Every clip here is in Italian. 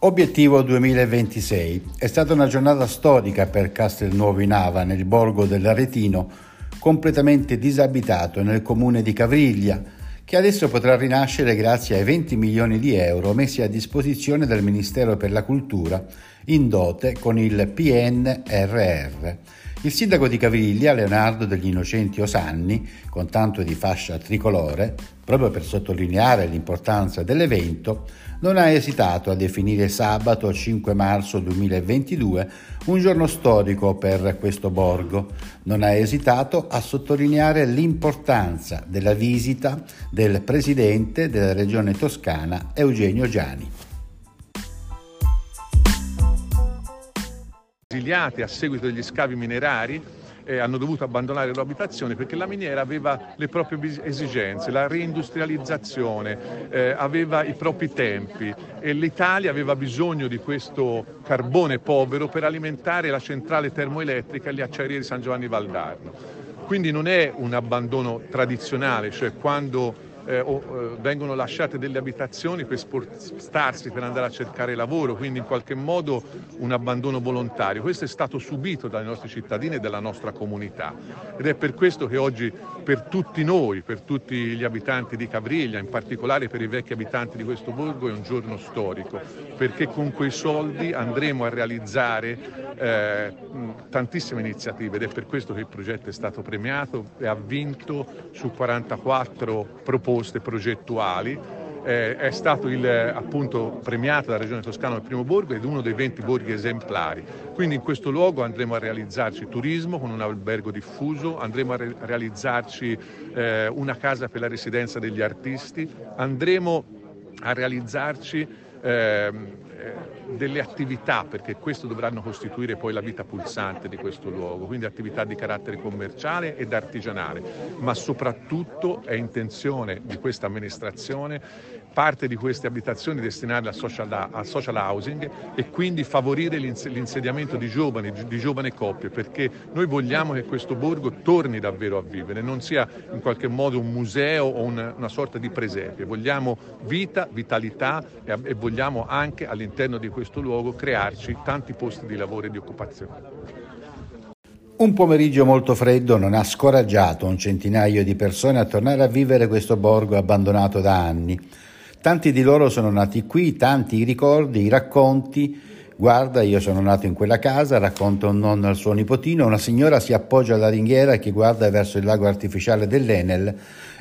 Obiettivo 2026. È stata una giornata storica per Castelnuovo in Ava, nel borgo dell'Aretino, completamente disabitato nel comune di Cavriglia, che adesso potrà rinascere grazie ai 20 milioni di euro messi a disposizione del Ministero per la Cultura in dote con il PNRR. Il sindaco di Cavriglia, Leonardo degli Innocenti Osanni, con tanto di fascia tricolore, proprio per sottolineare l'importanza dell'evento, non ha esitato a definire sabato 5 marzo 2022 un giorno storico per questo borgo. Non ha esitato a sottolineare l'importanza della visita del presidente della regione toscana Eugenio Giani. Esiliati a seguito degli scavi minerari eh, hanno dovuto abbandonare l'abitazione perché la miniera aveva le proprie esigenze, la reindustrializzazione eh, aveva i propri tempi e l'Italia aveva bisogno di questo carbone povero per alimentare la centrale termoelettrica e le acciaierie di San Giovanni Valdarno. Quindi non è un abbandono tradizionale, cioè quando eh, o, eh, vengono lasciate delle abitazioni per spostarsi, per andare a cercare lavoro, quindi in qualche modo un abbandono volontario. Questo è stato subito dai nostri cittadini e dalla nostra comunità ed è per questo che oggi per tutti noi, per tutti gli abitanti di Cavriglia, in particolare per i vecchi abitanti di questo borgo, è un giorno storico, perché con quei soldi andremo a realizzare eh, tantissime iniziative ed è per questo che il progetto è stato premiato e ha vinto su 44 proposte proposte progettuali. Eh, è stato il, appunto premiato dalla Regione Toscana il primo borgo ed uno dei 20 borghi esemplari. Quindi in questo luogo andremo a realizzarci turismo con un albergo diffuso, andremo a re- realizzarci eh, una casa per la residenza degli artisti, andremo a realizzarci delle attività, perché questo dovranno costituire poi la vita pulsante di questo luogo, quindi attività di carattere commerciale ed artigianale, ma soprattutto è intenzione di questa amministrazione parte di queste abitazioni destinarle al social, al social housing e quindi favorire l'insediamento di giovani, di giovani coppie, perché noi vogliamo che questo borgo torni davvero a vivere, non sia in qualche modo un museo o una, una sorta di presepe, vogliamo vita, vitalità e, e vogliamo anche all'interno di questo luogo crearci tanti posti di lavoro e di occupazione. Un pomeriggio molto freddo non ha scoraggiato un centinaio di persone a tornare a vivere questo borgo abbandonato da anni. Tanti di loro sono nati qui, tanti i ricordi, i racconti. Guarda, io sono nato in quella casa, racconta un nonno al suo nipotino, una signora si appoggia alla ringhiera che guarda verso il lago artificiale dell'Enel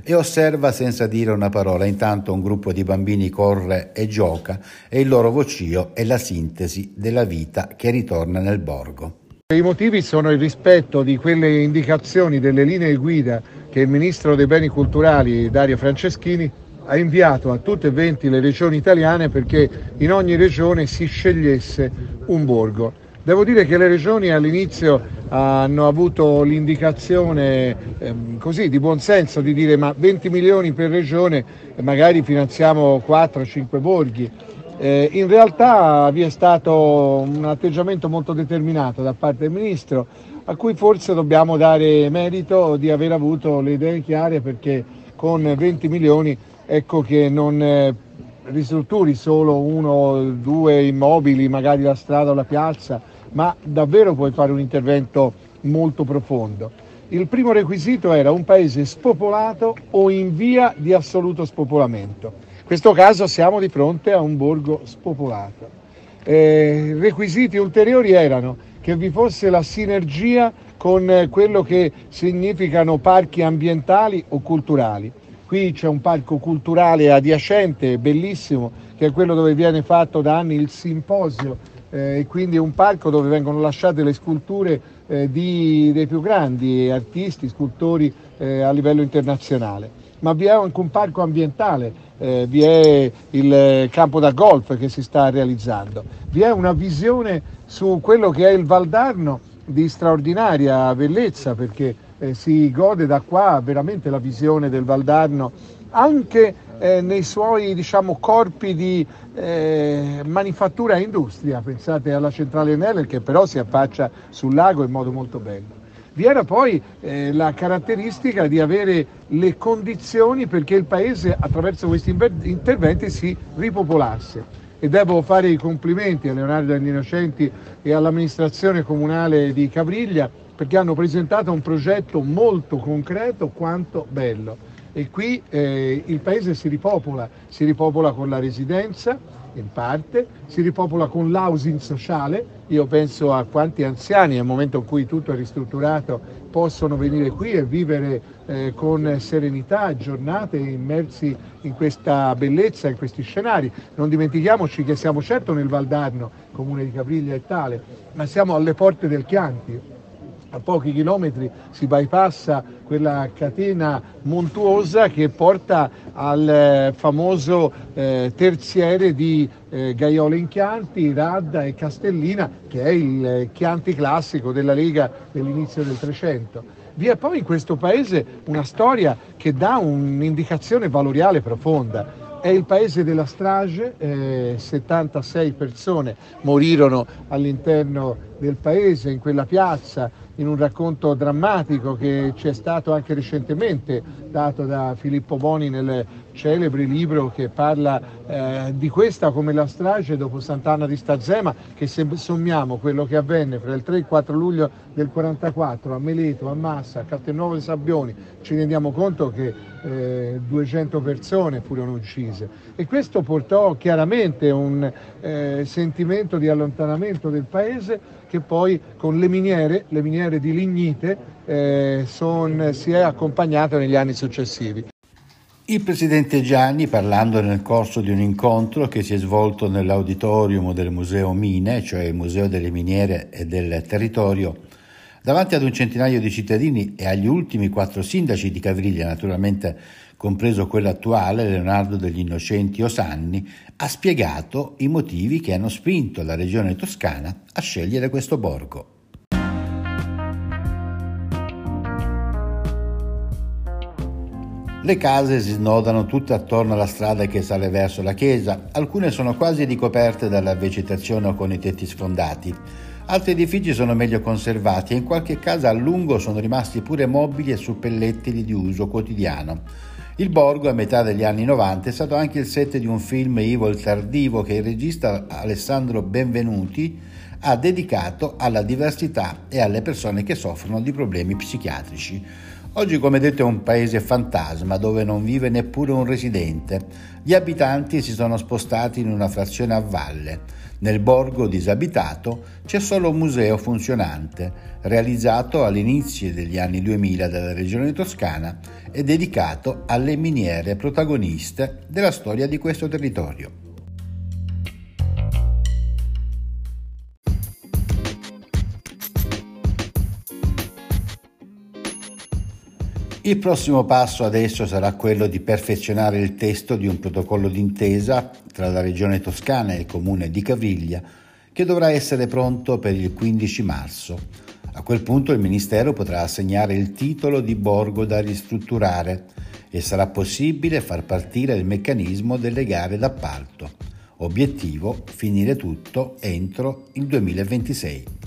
e osserva senza dire una parola. Intanto un gruppo di bambini corre e gioca e il loro vocio è la sintesi della vita che ritorna nel borgo. I motivi sono il rispetto di quelle indicazioni, delle linee guida che il Ministro dei Beni Culturali Dario Franceschini ha inviato a tutte e 20 le regioni italiane perché in ogni regione si scegliesse un borgo. Devo dire che le regioni all'inizio hanno avuto l'indicazione eh, così di buon senso di dire ma 20 milioni per regione magari finanziamo 4-5 borghi. Eh, in realtà vi è stato un atteggiamento molto determinato da parte del Ministro a cui forse dobbiamo dare merito di aver avuto le idee chiare perché con 20 milioni ecco che non eh, ristrutturi solo uno o due immobili, magari la strada o la piazza, ma davvero puoi fare un intervento molto profondo. Il primo requisito era un paese spopolato o in via di assoluto spopolamento. In questo caso siamo di fronte a un borgo spopolato. Eh, requisiti ulteriori erano che vi fosse la sinergia con quello che significano parchi ambientali o culturali Qui c'è un parco culturale adiacente, bellissimo, che è quello dove viene fatto da anni il simposio eh, e quindi è un parco dove vengono lasciate le sculture eh, di, dei più grandi artisti, scultori eh, a livello internazionale. Ma vi è anche un parco ambientale, eh, vi è il campo da golf che si sta realizzando, vi è una visione su quello che è il Valdarno di straordinaria bellezza perché eh, si gode da qua veramente la visione del Valdarno anche eh, nei suoi diciamo, corpi di eh, manifattura e industria, pensate alla centrale Enel che però si affaccia sul lago in modo molto bello. Vi era poi eh, la caratteristica di avere le condizioni perché il paese attraverso questi interventi si ripopolasse. e devo fare i complimenti a Leonardo degli Innocenti e all'amministrazione comunale di Cavriglia perché hanno presentato un progetto molto concreto quanto bello. E qui eh, il paese si ripopola, si ripopola con la residenza in parte, si ripopola con l'housing sociale, io penso a quanti anziani nel momento in cui tutto è ristrutturato possono venire qui e vivere eh, con serenità giornate immersi in questa bellezza, in questi scenari. Non dimentichiamoci che siamo certo nel Valdarno, comune di Capriglia e tale, ma siamo alle porte del Chianti, a pochi chilometri si bypassa quella catena montuosa che porta al eh, famoso eh, terziere di eh, Gaiole in Chianti, Radda e Castellina, che è il eh, Chianti classico della Lega dell'inizio del Trecento. Vi è poi in questo paese una storia che dà un'indicazione valoriale profonda. È il paese della strage, eh, 76 persone morirono all'interno del paese, in quella piazza, in un racconto drammatico che ci è stato anche recentemente dato da Filippo Boni nel celebre libro che parla eh, di questa come la strage dopo Sant'Anna di Stazema, che se sommiamo quello che avvenne fra il 3 e il 4 luglio del 44 a Meleto, a Massa, a Castelnuovo dei Sabbioni, ci rendiamo conto che eh, 200 persone furono uccise. E questo portò chiaramente un eh, sentimento di allontanamento del paese che poi con le miniere, le miniere di lignite, eh, son, si è accompagnato negli anni successivi. Il presidente Gianni, parlando nel corso di un incontro che si è svolto nell'auditorium del Museo Mine, cioè il Museo delle Miniere e del Territorio, davanti ad un centinaio di cittadini e agli ultimi quattro sindaci di Cavriglia, naturalmente compreso quello attuale, Leonardo degli Innocenti Osanni, ha spiegato i motivi che hanno spinto la regione toscana a scegliere questo borgo. Le case si snodano tutte attorno alla strada che sale verso la chiesa, alcune sono quasi ricoperte dalla vegetazione o con i tetti sfondati. Altri edifici sono meglio conservati e in qualche casa a lungo sono rimasti pure mobili e suppellettili di uso quotidiano. Il borgo, a metà degli anni 90, è stato anche il set di un film Ivo il Tardivo che il regista Alessandro Benvenuti ha dedicato alla diversità e alle persone che soffrono di problemi psichiatrici. Oggi, come detto, è un paese fantasma dove non vive neppure un residente. Gli abitanti si sono spostati in una frazione a valle. Nel borgo disabitato c'è solo un museo funzionante, realizzato all'inizio degli anni 2000 dalla regione toscana e dedicato alle miniere protagoniste della storia di questo territorio. Il prossimo passo adesso sarà quello di perfezionare il testo di un protocollo d'intesa tra la Regione Toscana e il Comune di Caviglia che dovrà essere pronto per il 15 marzo. A quel punto il Ministero potrà assegnare il titolo di borgo da ristrutturare e sarà possibile far partire il meccanismo delle gare d'appalto. Obiettivo finire tutto entro il 2026.